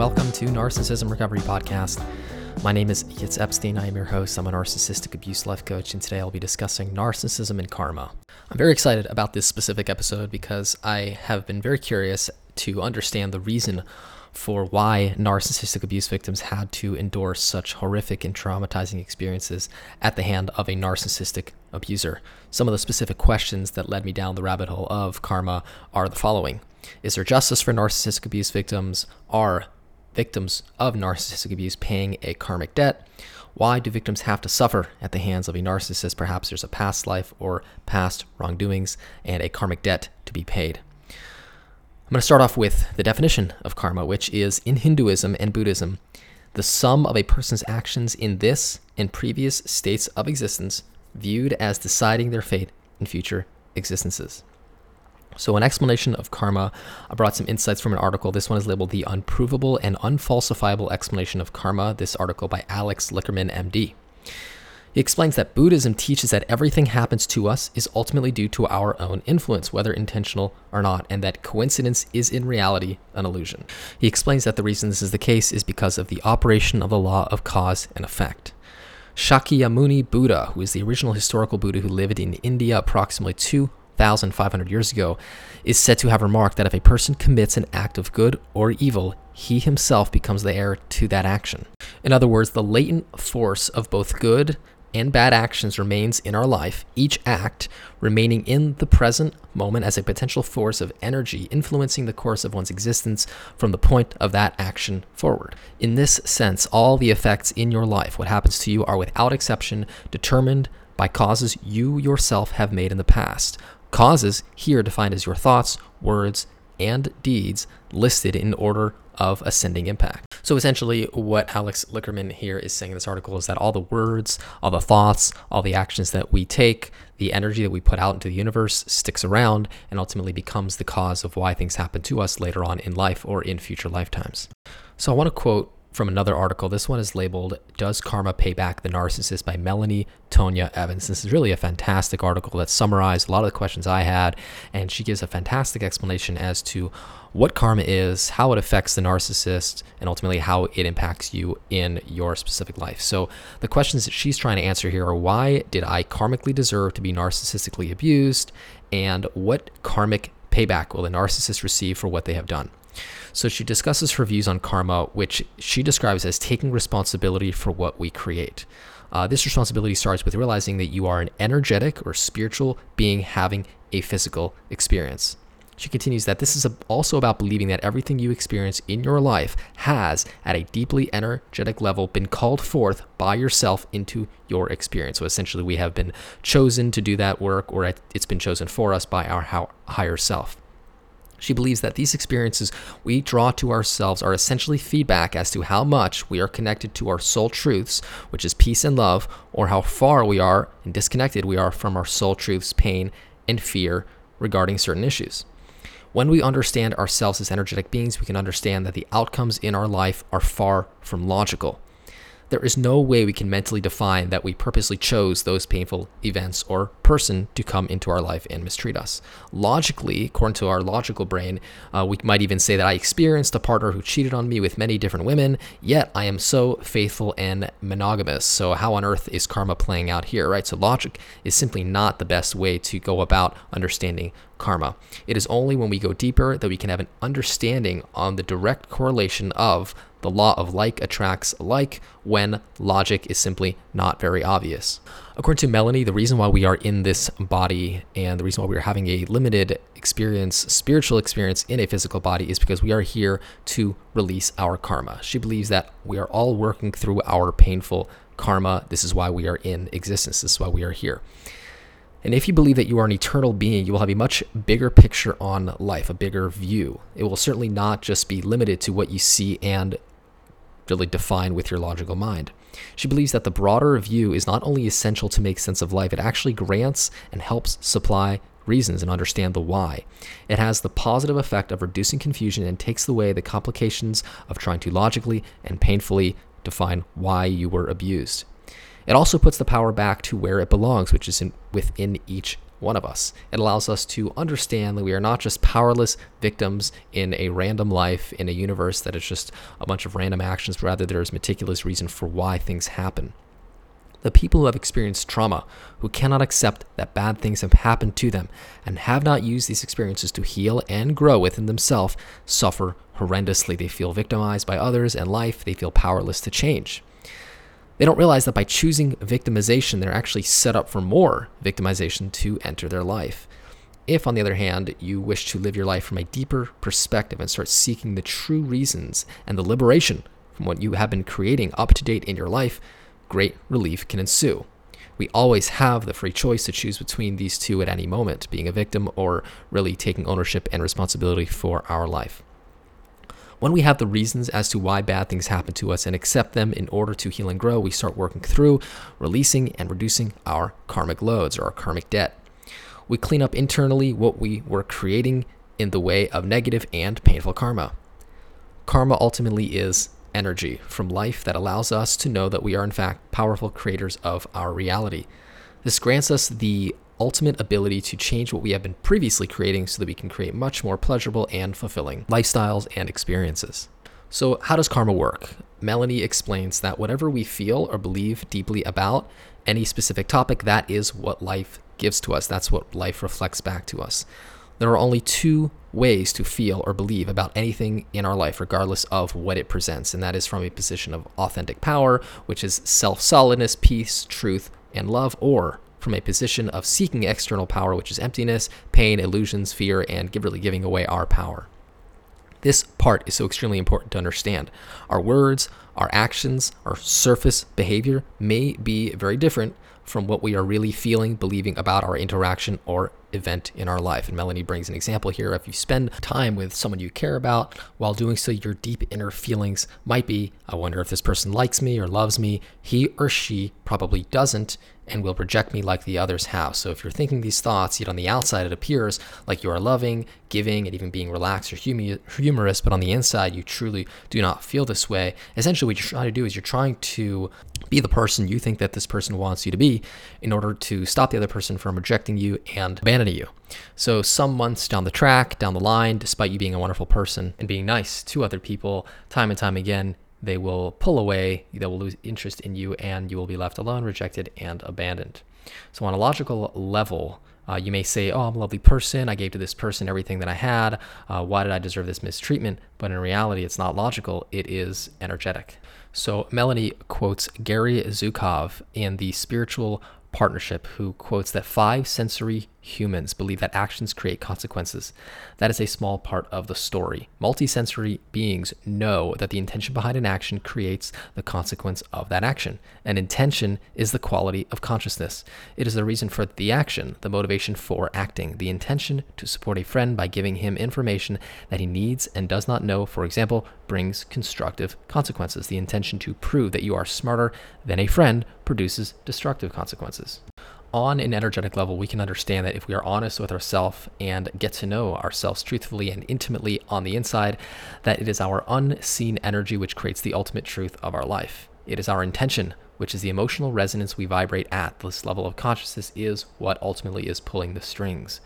welcome to Narcissism Recovery Podcast. My name is Yitz Epstein. I am your host. I'm a narcissistic abuse life coach, and today I'll be discussing narcissism and karma. I'm very excited about this specific episode because I have been very curious to understand the reason for why narcissistic abuse victims had to endure such horrific and traumatizing experiences at the hand of a narcissistic abuser. Some of the specific questions that led me down the rabbit hole of karma are the following Is there justice for narcissistic abuse victims? Are victims of narcissistic abuse paying a karmic debt? Why do victims have to suffer at the hands of a narcissist? Perhaps there's a past life or past wrongdoings and a karmic debt to be paid. I'm going to start off with the definition of karma, which is in Hinduism and Buddhism, the sum of a person's actions in this and previous states of existence viewed as deciding their fate in future existences. So, an explanation of karma, I brought some insights from an article. This one is labeled The Unprovable and Unfalsifiable Explanation of Karma. This article by Alex Lickerman, MD. He explains that Buddhism teaches that everything happens to us is ultimately due to our own influence, whether intentional or not, and that coincidence is in reality an illusion. He explains that the reason this is the case is because of the operation of the law of cause and effect. Shakyamuni Buddha, who is the original historical Buddha who lived in India approximately 2,500 years ago, is said to have remarked that if a person commits an act of good or evil, he himself becomes the heir to that action. In other words, the latent force of both good and bad actions remains in our life, each act remaining in the present moment as a potential force of energy influencing the course of one's existence from the point of that action forward. In this sense, all the effects in your life, what happens to you, are without exception determined by causes you yourself have made in the past. Causes here defined as your thoughts, words, and deeds listed in order of ascending impact. So essentially, what Alex Lickerman here is saying in this article is that all the words, all the thoughts, all the actions that we take, the energy that we put out into the universe sticks around and ultimately becomes the cause of why things happen to us later on in life or in future lifetimes. So I want to quote from another article. This one is labeled Does Karma Pay Back the Narcissist by Melanie Tonia Evans. This is really a fantastic article that summarized a lot of the questions I had, and she gives a fantastic explanation as to what karma is, how it affects the narcissist, and ultimately how it impacts you in your specific life. So, the questions that she's trying to answer here are why did I karmically deserve to be narcissistically abused, and what karmic payback will the narcissist receive for what they have done? So she discusses her views on karma, which she describes as taking responsibility for what we create. Uh, this responsibility starts with realizing that you are an energetic or spiritual being having a physical experience. She continues that this is also about believing that everything you experience in your life has, at a deeply energetic level, been called forth by yourself into your experience. So essentially, we have been chosen to do that work, or it's been chosen for us by our higher self. She believes that these experiences we draw to ourselves are essentially feedback as to how much we are connected to our soul truths, which is peace and love, or how far we are and disconnected we are from our soul truths, pain, and fear regarding certain issues. When we understand ourselves as energetic beings, we can understand that the outcomes in our life are far from logical there is no way we can mentally define that we purposely chose those painful events or person to come into our life and mistreat us. Logically, according to our logical brain, uh, we might even say that I experienced a partner who cheated on me with many different women, yet I am so faithful and monogamous. So, how on earth is karma playing out here, right? So, logic is simply not the best way to go about understanding karma. It is only when we go deeper that we can have an understanding on the direct correlation of the law of like attracts like when logic is simply not very obvious. According to Melanie, the reason why we are in this body and the reason why we are having a limited experience, spiritual experience in a physical body is because we are here to release our karma. She believes that we are all working through our painful karma. This is why we are in existence. This is why we are here. And if you believe that you are an eternal being, you will have a much bigger picture on life, a bigger view. It will certainly not just be limited to what you see and really define with your logical mind. She believes that the broader view is not only essential to make sense of life, it actually grants and helps supply reasons and understand the why. It has the positive effect of reducing confusion and takes away the complications of trying to logically and painfully define why you were abused. It also puts the power back to where it belongs, which is in, within each one of us. It allows us to understand that we are not just powerless victims in a random life, in a universe that is just a bunch of random actions, rather, there is meticulous reason for why things happen. The people who have experienced trauma, who cannot accept that bad things have happened to them, and have not used these experiences to heal and grow within themselves, suffer horrendously. They feel victimized by others and life, they feel powerless to change. They don't realize that by choosing victimization, they're actually set up for more victimization to enter their life. If, on the other hand, you wish to live your life from a deeper perspective and start seeking the true reasons and the liberation from what you have been creating up to date in your life, great relief can ensue. We always have the free choice to choose between these two at any moment, being a victim or really taking ownership and responsibility for our life. When we have the reasons as to why bad things happen to us and accept them in order to heal and grow, we start working through releasing and reducing our karmic loads or our karmic debt. We clean up internally what we were creating in the way of negative and painful karma. Karma ultimately is energy from life that allows us to know that we are, in fact, powerful creators of our reality. This grants us the ultimate ability to change what we have been previously creating so that we can create much more pleasurable and fulfilling lifestyles and experiences. So, how does karma work? Melanie explains that whatever we feel or believe deeply about any specific topic, that is what life gives to us. That's what life reflects back to us. There are only two ways to feel or believe about anything in our life, regardless of what it presents, and that is from a position of authentic power, which is self solidness, peace, truth, and love, or from a position of seeking external power, which is emptiness, pain, illusions, fear, and really giving away our power. This part is so extremely important to understand. Our words, our actions, our surface behavior may be very different from what we are really feeling, believing about our interaction or event in our life. And Melanie brings an example here. If you spend time with someone you care about, while doing so, your deep inner feelings might be I wonder if this person likes me or loves me. He or she probably doesn't and will reject me like the others have. So if you're thinking these thoughts, yet on the outside it appears like you are loving, giving, and even being relaxed or humorous, but on the inside you truly do not feel this way, essentially what you're trying to do is you're trying to be the person you think that this person wants you to be in order to stop the other person from rejecting you and abandoning you. So, some months down the track, down the line, despite you being a wonderful person and being nice to other people, time and time again, they will pull away, they will lose interest in you, and you will be left alone, rejected, and abandoned. So, on a logical level, uh, you may say, Oh, I'm a lovely person. I gave to this person everything that I had. Uh, why did I deserve this mistreatment? But in reality, it's not logical, it is energetic. So, Melanie quotes Gary Zukav in The Spiritual Partnership, who quotes that five sensory humans believe that actions create consequences. That is a small part of the story. Multisensory beings know that the intention behind an action creates the consequence of that action. And intention is the quality of consciousness. It is the reason for the action, the motivation for acting, the intention to support a friend by giving him information that he needs and does not know, for example, brings constructive consequences. The intention to prove that you are smarter than a friend produces destructive consequences on an energetic level, we can understand that if we are honest with ourselves and get to know ourselves truthfully and intimately on the inside, that it is our unseen energy which creates the ultimate truth of our life. It is our intention, which is the emotional resonance we vibrate at. This level of consciousness is what ultimately is pulling the strings.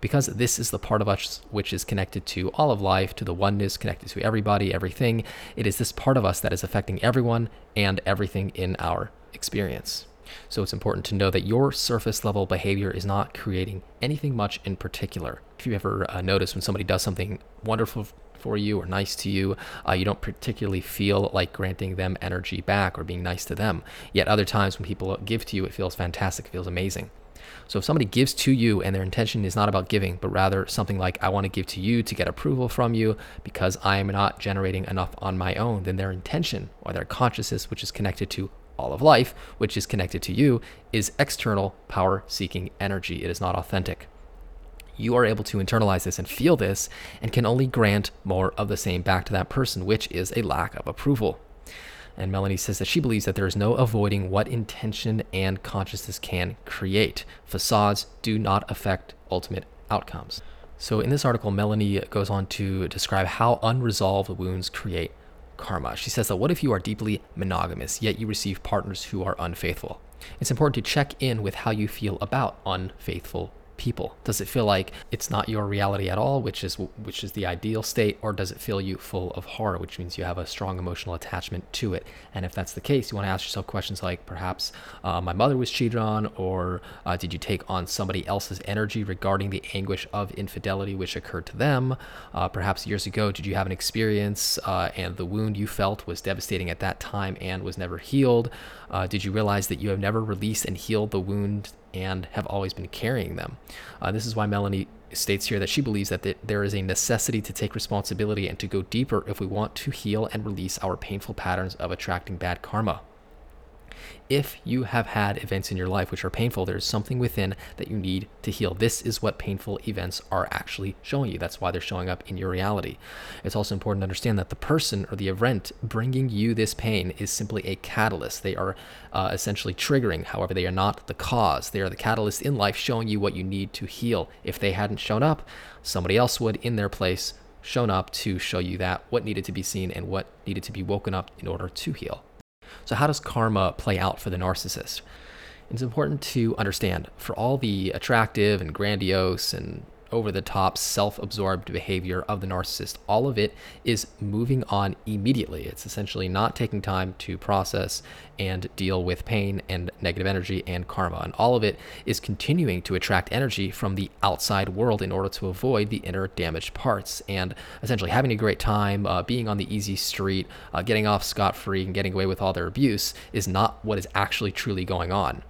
Because this is the part of us which is connected to all of life, to the oneness, connected to everybody, everything, it is this part of us that is affecting everyone and everything in our experience. So it's important to know that your surface level behavior is not creating anything much in particular. If you ever uh, notice when somebody does something wonderful for you or nice to you, uh, you don't particularly feel like granting them energy back or being nice to them. Yet other times when people give to you, it feels fantastic, it feels amazing. So if somebody gives to you and their intention is not about giving, but rather something like, I want to give to you to get approval from you because I am not generating enough on my own, then their intention or their consciousness, which is connected to all of life, which is connected to you, is external power seeking energy. It is not authentic. You are able to internalize this and feel this and can only grant more of the same back to that person, which is a lack of approval. And Melanie says that she believes that there is no avoiding what intention and consciousness can create. Facades do not affect ultimate outcomes. So, in this article, Melanie goes on to describe how unresolved wounds create karma. She says that what if you are deeply monogamous, yet you receive partners who are unfaithful? It's important to check in with how you feel about unfaithful people? Does it feel like it's not your reality at all, which is which is the ideal state, or does it fill you full of horror, which means you have a strong emotional attachment to it? And if that's the case, you want to ask yourself questions like, perhaps uh, my mother was cheated on, or uh, did you take on somebody else's energy regarding the anguish of infidelity which occurred to them? Uh, perhaps years ago, did you have an experience uh, and the wound you felt was devastating at that time and was never healed? Uh, did you realize that you have never released and healed the wound and have always been carrying them. Uh, this is why Melanie states here that she believes that there is a necessity to take responsibility and to go deeper if we want to heal and release our painful patterns of attracting bad karma if you have had events in your life which are painful, there's something within that you need to heal. This is what painful events are actually showing you. That's why they're showing up in your reality. It's also important to understand that the person or the event bringing you this pain is simply a catalyst. They are uh, essentially triggering, however, they are not the cause. They are the catalyst in life showing you what you need to heal. If they hadn't shown up, somebody else would in their place shown up to show you that what needed to be seen and what needed to be woken up in order to heal. So, how does karma play out for the narcissist? It's important to understand for all the attractive and grandiose and over the top, self absorbed behavior of the narcissist. All of it is moving on immediately. It's essentially not taking time to process and deal with pain and negative energy and karma. And all of it is continuing to attract energy from the outside world in order to avoid the inner damaged parts. And essentially having a great time, uh, being on the easy street, uh, getting off scot free, and getting away with all their abuse is not what is actually truly going on.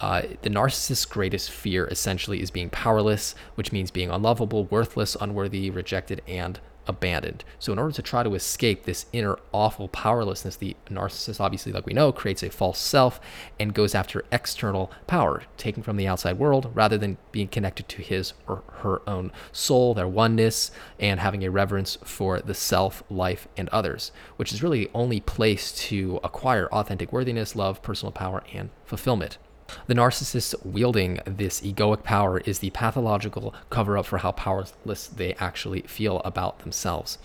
Uh, the narcissist's greatest fear essentially is being powerless, which means being unlovable, worthless, unworthy, rejected, and abandoned. So, in order to try to escape this inner awful powerlessness, the narcissist, obviously, like we know, creates a false self and goes after external power, taken from the outside world, rather than being connected to his or her own soul, their oneness, and having a reverence for the self, life, and others, which is really the only place to acquire authentic worthiness, love, personal power, and fulfillment. The narcissist wielding this egoic power is the pathological cover up for how powerless they actually feel about themselves.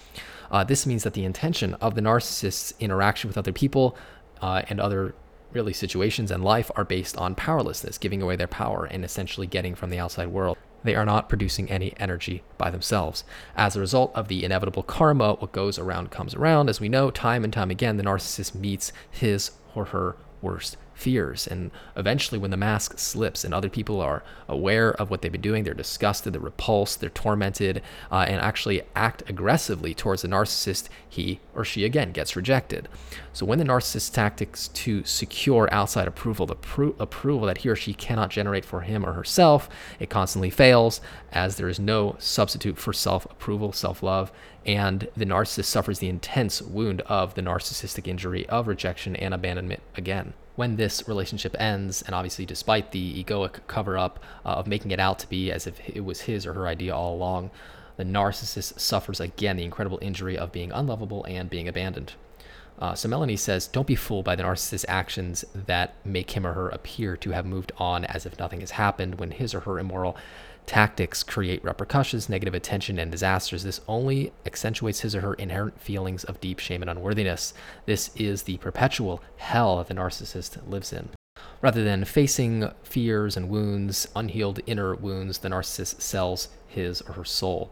Uh, this means that the intention of the narcissist's interaction with other people uh, and other really situations in life are based on powerlessness, giving away their power and essentially getting from the outside world. They are not producing any energy by themselves. As a result of the inevitable karma, what goes around comes around. As we know, time and time again, the narcissist meets his or her worst fears. And eventually, when the mask slips and other people are aware of what they've been doing, they're disgusted, they're repulsed, they're tormented, uh, and actually act aggressively towards the narcissist, he or she again gets rejected. So, when the narcissist's tactics to secure outside approval, the pro- approval that he or she cannot generate for him or herself, it constantly fails as there is no substitute for self approval, self love, and the narcissist suffers the intense wound of the narcissistic injury of rejection and abandonment again when this relationship ends, and obviously despite the egoic cover up uh, of making it out to be as if it was his or her idea all along, the narcissist suffers again the incredible injury of being unlovable and being abandoned. Uh, so Melanie says, don't be fooled by the narcissist's actions that make him or her appear to have moved on as if nothing has happened when his or her immoral tactics create repercussions, negative attention, and disasters. This only accentuates his or her inherent feelings of deep shame and unworthiness. This is the perpetual hell that the narcissist lives in. Rather than facing fears and wounds, unhealed inner wounds, the narcissist sells his or her soul.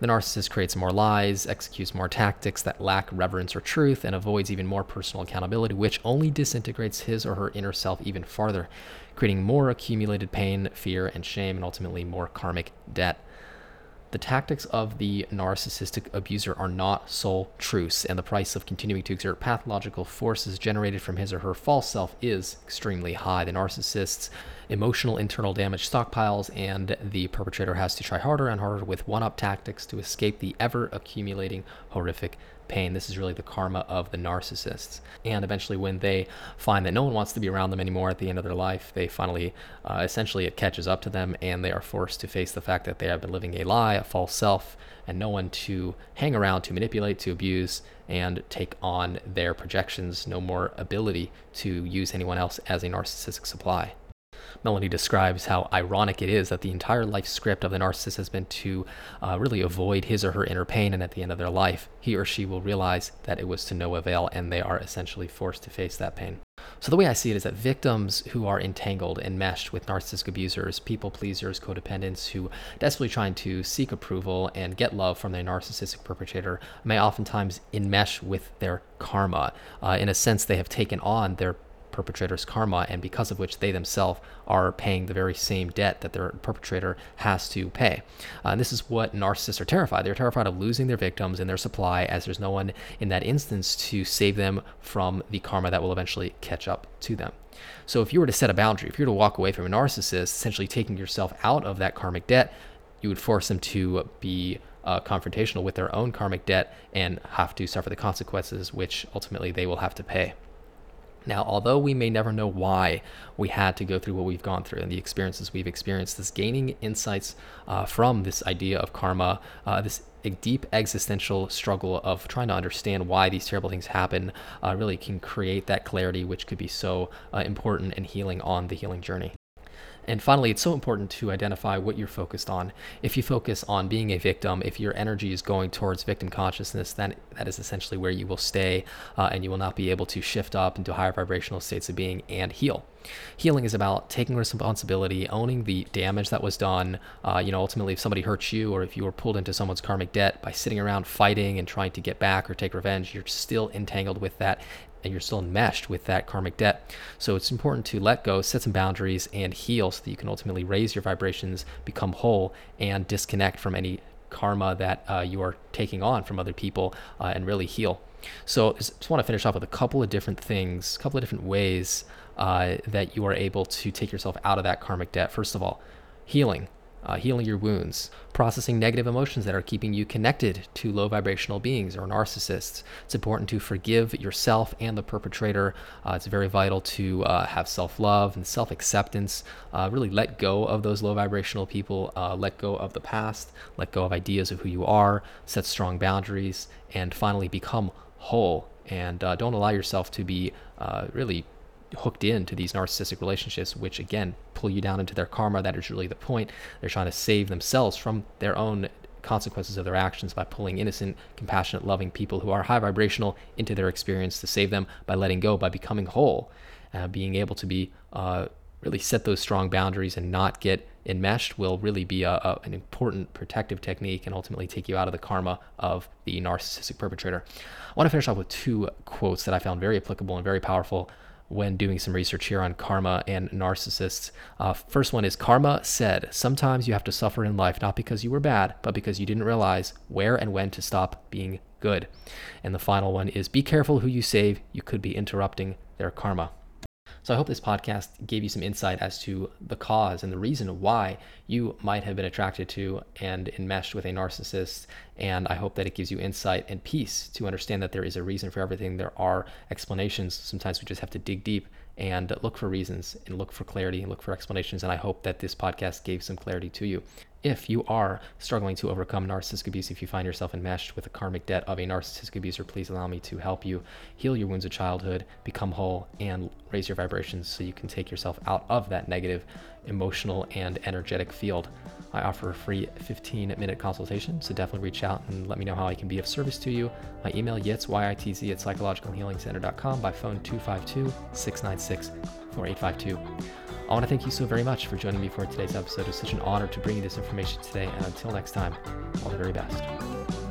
The narcissist creates more lies, executes more tactics that lack reverence or truth, and avoids even more personal accountability, which only disintegrates his or her inner self even farther, creating more accumulated pain, fear, and shame, and ultimately more karmic debt. The tactics of the narcissistic abuser are not soul truths, and the price of continuing to exert pathological forces generated from his or her false self is extremely high. The narcissist's emotional internal damage stockpiles, and the perpetrator has to try harder and harder with one up tactics to escape the ever accumulating horrific pain. This is really the karma of the narcissists. And eventually, when they find that no one wants to be around them anymore at the end of their life, they finally, uh, essentially, it catches up to them and they are forced to face the fact that they have been living a lie, a false self, and no one to hang around, to manipulate, to abuse, and take on their projections, no more ability to use anyone else as a narcissistic supply. Melanie describes how ironic it is that the entire life script of the narcissist has been to uh, really avoid his or her inner pain, and at the end of their life, he or she will realize that it was to no avail and they are essentially forced to face that pain. So, the way I see it is that victims who are entangled, and meshed with narcissistic abusers, people pleasers, codependents who desperately trying to seek approval and get love from their narcissistic perpetrator may oftentimes enmesh with their karma. Uh, in a sense, they have taken on their perpetrator's karma, and because of which they themselves are paying the very same debt that their perpetrator has to pay. Uh, and this is what narcissists are terrified. They're terrified of losing their victims and their supply, as there's no one in that instance to save them from the karma that will eventually catch up to them. So if you were to set a boundary, if you were to walk away from a narcissist, essentially taking yourself out of that karmic debt, you would force them to be uh, confrontational with their own karmic debt and have to suffer the consequences, which ultimately they will have to pay. Now, although we may never know why we had to go through what we've gone through and the experiences we've experienced, this gaining insights uh, from this idea of karma, uh, this deep existential struggle of trying to understand why these terrible things happen, uh, really can create that clarity, which could be so uh, important and healing on the healing journey. And finally, it's so important to identify what you're focused on. If you focus on being a victim, if your energy is going towards victim consciousness, then that is essentially where you will stay uh, and you will not be able to shift up into higher vibrational states of being and heal. Healing is about taking responsibility, owning the damage that was done. Uh, you know, ultimately, if somebody hurts you or if you were pulled into someone's karmic debt by sitting around fighting and trying to get back or take revenge, you're still entangled with that and you're still enmeshed with that karmic debt. So it's important to let go, set some boundaries, and heal so that you can ultimately raise your vibrations, become whole, and disconnect from any karma that uh, you are taking on from other people uh, and really heal. So just want to finish off with a couple of different things, a couple of different ways uh, that you are able to take yourself out of that karmic debt. First of all, healing uh, healing your wounds, processing negative emotions that are keeping you connected to low vibrational beings or narcissists. It's important to forgive yourself and the perpetrator. Uh, it's very vital to uh, have self love and self acceptance. Uh, really let go of those low vibrational people, uh, let go of the past, let go of ideas of who you are, set strong boundaries, and finally become whole. And uh, don't allow yourself to be really hooked into these narcissistic relationships, which again pull you down into their karma. That is really the point. They're trying to save themselves from their own consequences of their actions by pulling innocent, compassionate, loving people who are high vibrational into their experience to save them by letting go, by becoming whole, uh, being able to be uh, really set those strong boundaries and not get enmeshed will really be a, a, an important protective technique and ultimately take you out of the karma of the narcissistic perpetrator. I want to finish off with two quotes that I found very applicable and very powerful when doing some research here on karma and narcissists. Uh, first one is Karma said, Sometimes you have to suffer in life not because you were bad, but because you didn't realize where and when to stop being good. And the final one is Be careful who you save, you could be interrupting their karma. So I hope this podcast gave you some insight as to the cause and the reason why you might have been attracted to and enmeshed with a narcissist. And I hope that it gives you insight and peace to understand that there is a reason for everything. There are explanations. Sometimes we just have to dig deep and look for reasons and look for clarity and look for explanations. And I hope that this podcast gave some clarity to you. If you are struggling to overcome narcissistic abuse, if you find yourself enmeshed with the karmic debt of a narcissistic abuser, please allow me to help you heal your wounds of childhood, become whole, and raise your vibrations so you can take yourself out of that negative emotional and energetic field. I offer a free 15 minute consultation, so definitely reach out and let me know how I can be of service to you. My email, yitz, Y-I-T-Z, at psychologicalhealingcenter.com by phone 252 696 4852. I want to thank you so very much for joining me for today's episode. It's such an honor to bring you this information today, and until next time, all the very best.